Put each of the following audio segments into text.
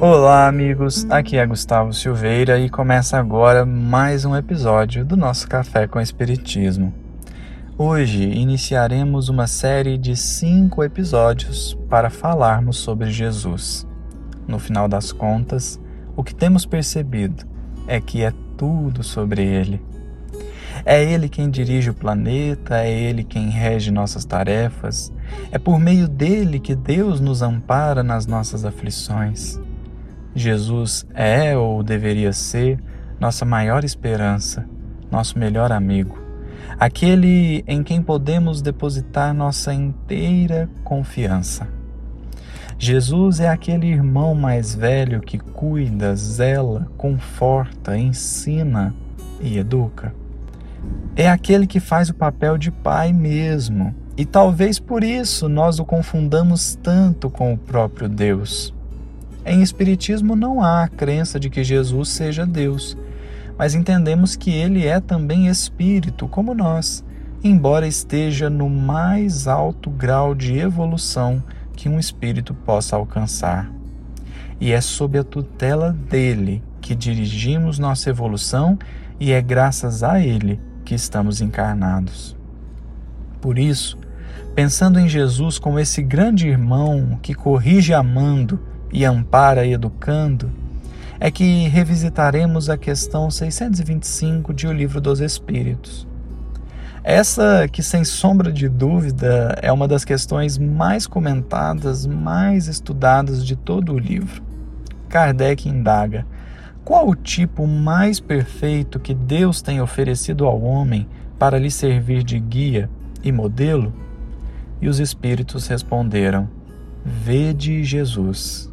Olá, amigos. Aqui é Gustavo Silveira e começa agora mais um episódio do nosso Café com Espiritismo. Hoje iniciaremos uma série de cinco episódios para falarmos sobre Jesus. No final das contas, o que temos percebido é que é tudo sobre Ele. É Ele quem dirige o planeta, é Ele quem rege nossas tarefas, é por meio dele que Deus nos ampara nas nossas aflições. Jesus é ou deveria ser nossa maior esperança, nosso melhor amigo, aquele em quem podemos depositar nossa inteira confiança. Jesus é aquele irmão mais velho que cuida, zela, conforta, ensina e educa. É aquele que faz o papel de pai mesmo, e talvez por isso nós o confundamos tanto com o próprio Deus. Em Espiritismo não há a crença de que Jesus seja Deus, mas entendemos que ele é também espírito, como nós, embora esteja no mais alto grau de evolução que um espírito possa alcançar. E é sob a tutela dele que dirigimos nossa evolução e é graças a ele que estamos encarnados. Por isso, pensando em Jesus como esse grande irmão que corrige amando e ampara educando, é que revisitaremos a questão 625 de O Livro dos Espíritos. Essa que, sem sombra de dúvida, é uma das questões mais comentadas, mais estudadas de todo o livro. Kardec indaga: qual o tipo mais perfeito que Deus tem oferecido ao homem para lhe servir de guia e modelo? E os espíritos responderam: Vede Jesus.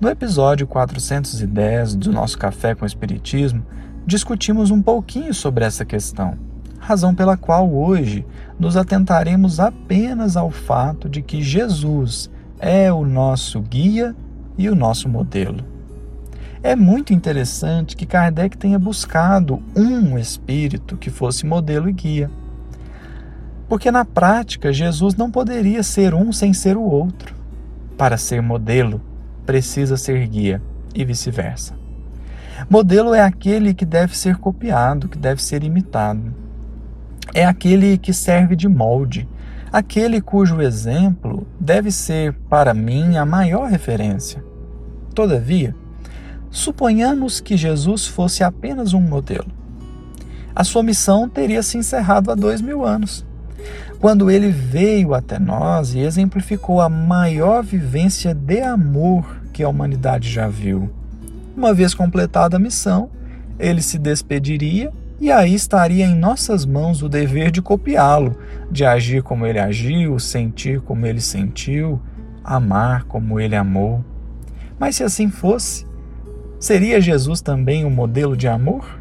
No episódio 410 do nosso Café com Espiritismo, discutimos um pouquinho sobre essa questão, razão pela qual hoje nos atentaremos apenas ao fato de que Jesus é o nosso guia e o nosso modelo. É muito interessante que Kardec tenha buscado um espírito que fosse modelo e guia. Porque na prática, Jesus não poderia ser um sem ser o outro. Para ser modelo, precisa ser guia e vice-versa. Modelo é aquele que deve ser copiado, que deve ser imitado. É aquele que serve de molde, aquele cujo exemplo deve ser, para mim, a maior referência. Todavia, suponhamos que Jesus fosse apenas um modelo. A sua missão teria se encerrado há dois mil anos quando ele veio até nós e exemplificou a maior vivência de amor que a humanidade já viu. Uma vez completada a missão, ele se despediria e aí estaria em nossas mãos o dever de copiá-lo, de agir como ele agiu, sentir como ele sentiu, amar como ele amou. Mas se assim fosse, seria Jesus também um modelo de amor?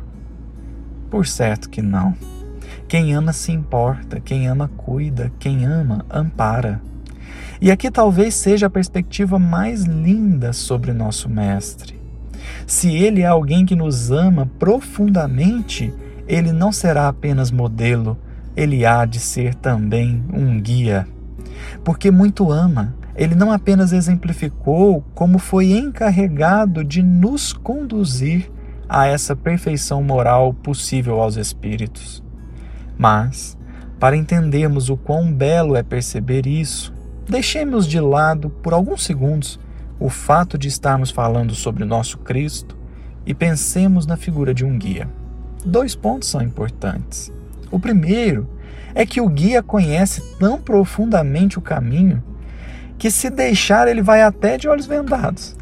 Por certo que não. Quem ama se importa, quem ama cuida, quem ama ampara. E aqui talvez seja a perspectiva mais linda sobre nosso Mestre. Se ele é alguém que nos ama profundamente, ele não será apenas modelo, ele há de ser também um guia. Porque muito ama, ele não apenas exemplificou, como foi encarregado de nos conduzir a essa perfeição moral possível aos espíritos. Mas, para entendermos o quão belo é perceber isso, deixemos de lado por alguns segundos o fato de estarmos falando sobre nosso Cristo e pensemos na figura de um guia. Dois pontos são importantes. O primeiro é que o guia conhece tão profundamente o caminho que, se deixar, ele vai até de olhos vendados.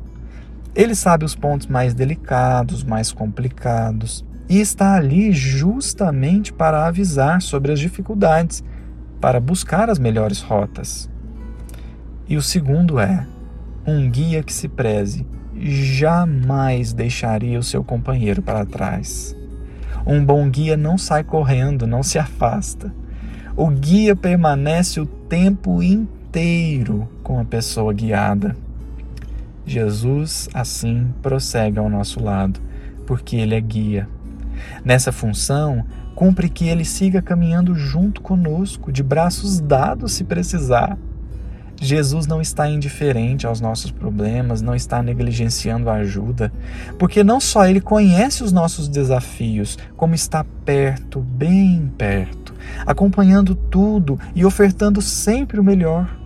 Ele sabe os pontos mais delicados, mais complicados, e está ali justamente para avisar sobre as dificuldades, para buscar as melhores rotas. E o segundo é: um guia que se preze jamais deixaria o seu companheiro para trás. Um bom guia não sai correndo, não se afasta. O guia permanece o tempo inteiro com a pessoa guiada. Jesus, assim, prossegue ao nosso lado, porque ele é guia Nessa função, cumpre que ele siga caminhando junto conosco, de braços dados se precisar. Jesus não está indiferente aos nossos problemas, não está negligenciando a ajuda, porque não só ele conhece os nossos desafios, como está perto, bem perto, acompanhando tudo e ofertando sempre o melhor.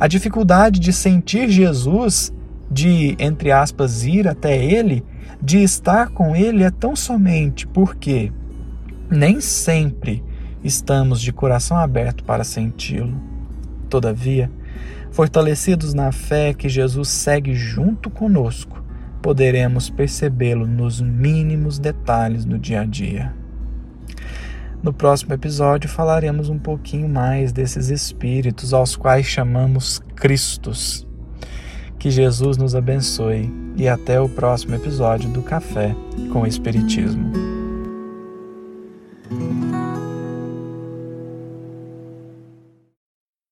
A dificuldade de sentir Jesus, de, entre aspas, ir até ele, de estar com ele é tão somente porque nem sempre estamos de coração aberto para senti-lo. Todavia, fortalecidos na fé que Jesus segue junto conosco, poderemos percebê-lo nos mínimos detalhes do dia a dia. No próximo episódio falaremos um pouquinho mais desses espíritos aos quais chamamos Cristos. Que Jesus nos abençoe e até o próximo episódio do Café com Espiritismo.